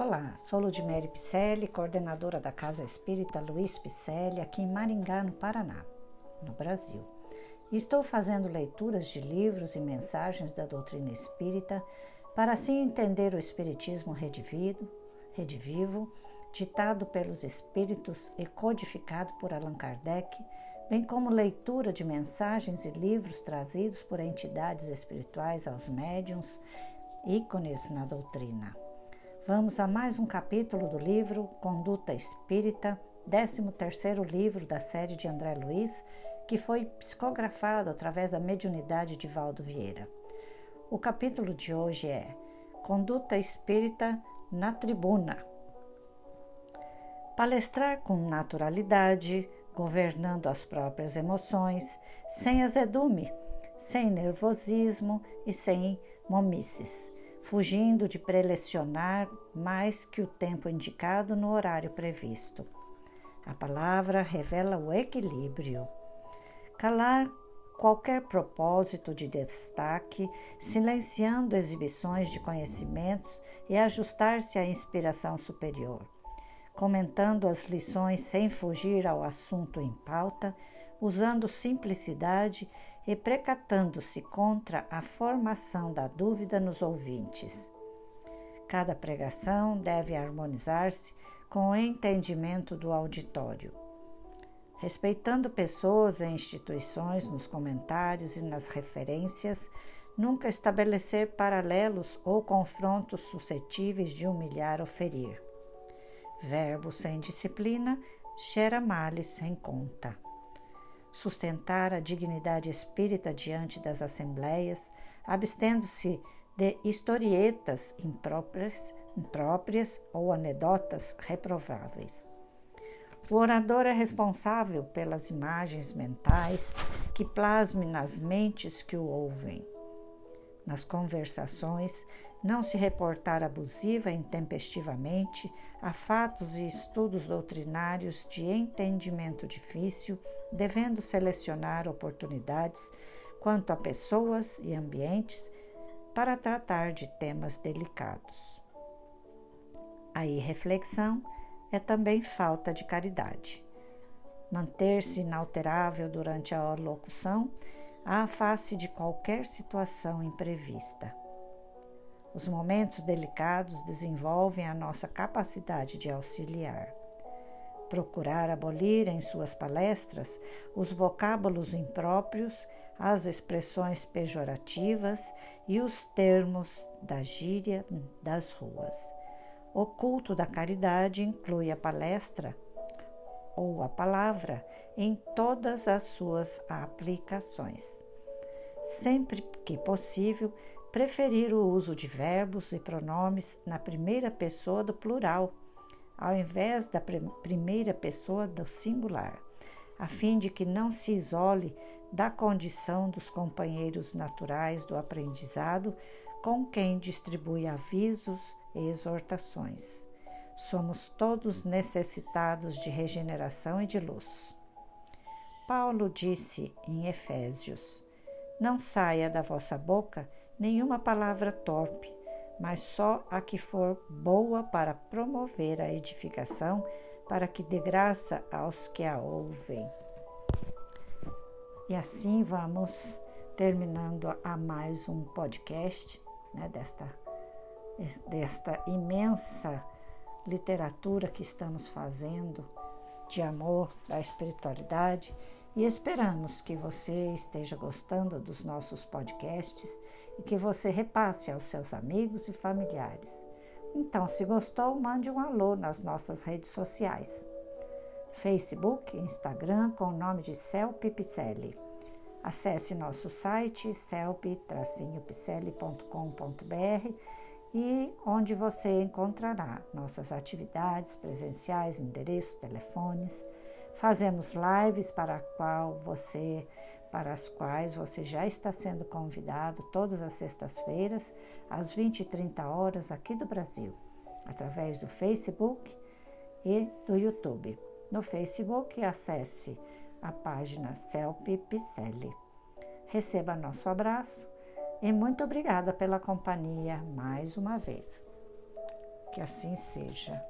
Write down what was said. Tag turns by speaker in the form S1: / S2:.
S1: Olá, sou Ludmere Picelli, coordenadora da Casa Espírita Luiz Picelli, aqui em Maringá, no Paraná, no Brasil. Estou fazendo leituras de livros e mensagens da doutrina espírita para assim entender o Espiritismo redivido, redivivo, ditado pelos Espíritos e codificado por Allan Kardec, bem como leitura de mensagens e livros trazidos por entidades espirituais aos médiums, ícones na doutrina. Vamos a mais um capítulo do livro Conduta Espírita, 13º livro da série de André Luiz, que foi psicografado através da mediunidade de Valdo Vieira. O capítulo de hoje é Conduta Espírita na Tribuna. Palestrar com naturalidade, governando as próprias emoções, sem azedume, sem nervosismo e sem momices fugindo de prelecionar mais que o tempo indicado no horário previsto. A palavra revela o equilíbrio. Calar qualquer propósito de destaque, silenciando exibições de conhecimentos e ajustar-se à inspiração superior. Comentando as lições sem fugir ao assunto em pauta, usando simplicidade e precatando-se contra a formação da dúvida nos ouvintes. Cada pregação deve harmonizar-se com o entendimento do auditório. Respeitando pessoas e instituições nos comentários e nas referências, nunca estabelecer paralelos ou confrontos suscetíveis de humilhar ou ferir. Verbo sem disciplina gera males sem conta sustentar a dignidade espírita diante das assembleias, abstendo-se de historietas impróprias, impróprias ou anedotas reprováveis. O orador é responsável pelas imagens mentais que plasme nas mentes que o ouvem. Nas conversações, não se reportar abusiva intempestivamente a fatos e estudos doutrinários de entendimento difícil, devendo selecionar oportunidades quanto a pessoas e ambientes para tratar de temas delicados. A irreflexão é também falta de caridade. Manter-se inalterável durante a locução à face de qualquer situação imprevista. Os momentos delicados desenvolvem a nossa capacidade de auxiliar. Procurar abolir em suas palestras os vocábulos impróprios, as expressões pejorativas e os termos da gíria das ruas. O culto da caridade inclui a palestra ou a palavra em todas as suas aplicações. Sempre que possível, preferir o uso de verbos e pronomes na primeira pessoa do plural, ao invés da primeira pessoa do singular, a fim de que não se isole da condição dos companheiros naturais do aprendizado com quem distribui avisos e exortações. Somos todos necessitados de regeneração e de luz. Paulo disse em Efésios: Não saia da vossa boca nenhuma palavra torpe, mas só a que for boa para promover a edificação, para que dê graça aos que a ouvem. E assim vamos terminando a mais um podcast né, desta, desta imensa literatura que estamos fazendo de amor, da espiritualidade e esperamos que você esteja gostando dos nossos podcasts e que você repasse aos seus amigos e familiares. Então, se gostou, mande um alô nas nossas redes sociais. Facebook, Instagram com o nome de Celpe Picelli. Acesse nosso site celpe-picelli.com.br e onde você encontrará nossas atividades presenciais, endereços, telefones Fazemos lives para qual você para as quais você já está sendo convidado todas as sextas-feiras, às 20 e 30 horas, aqui do Brasil, através do Facebook e do YouTube. No Facebook, acesse a página Celpe Picelli. Receba nosso abraço e muito obrigada pela companhia mais uma vez. Que assim seja.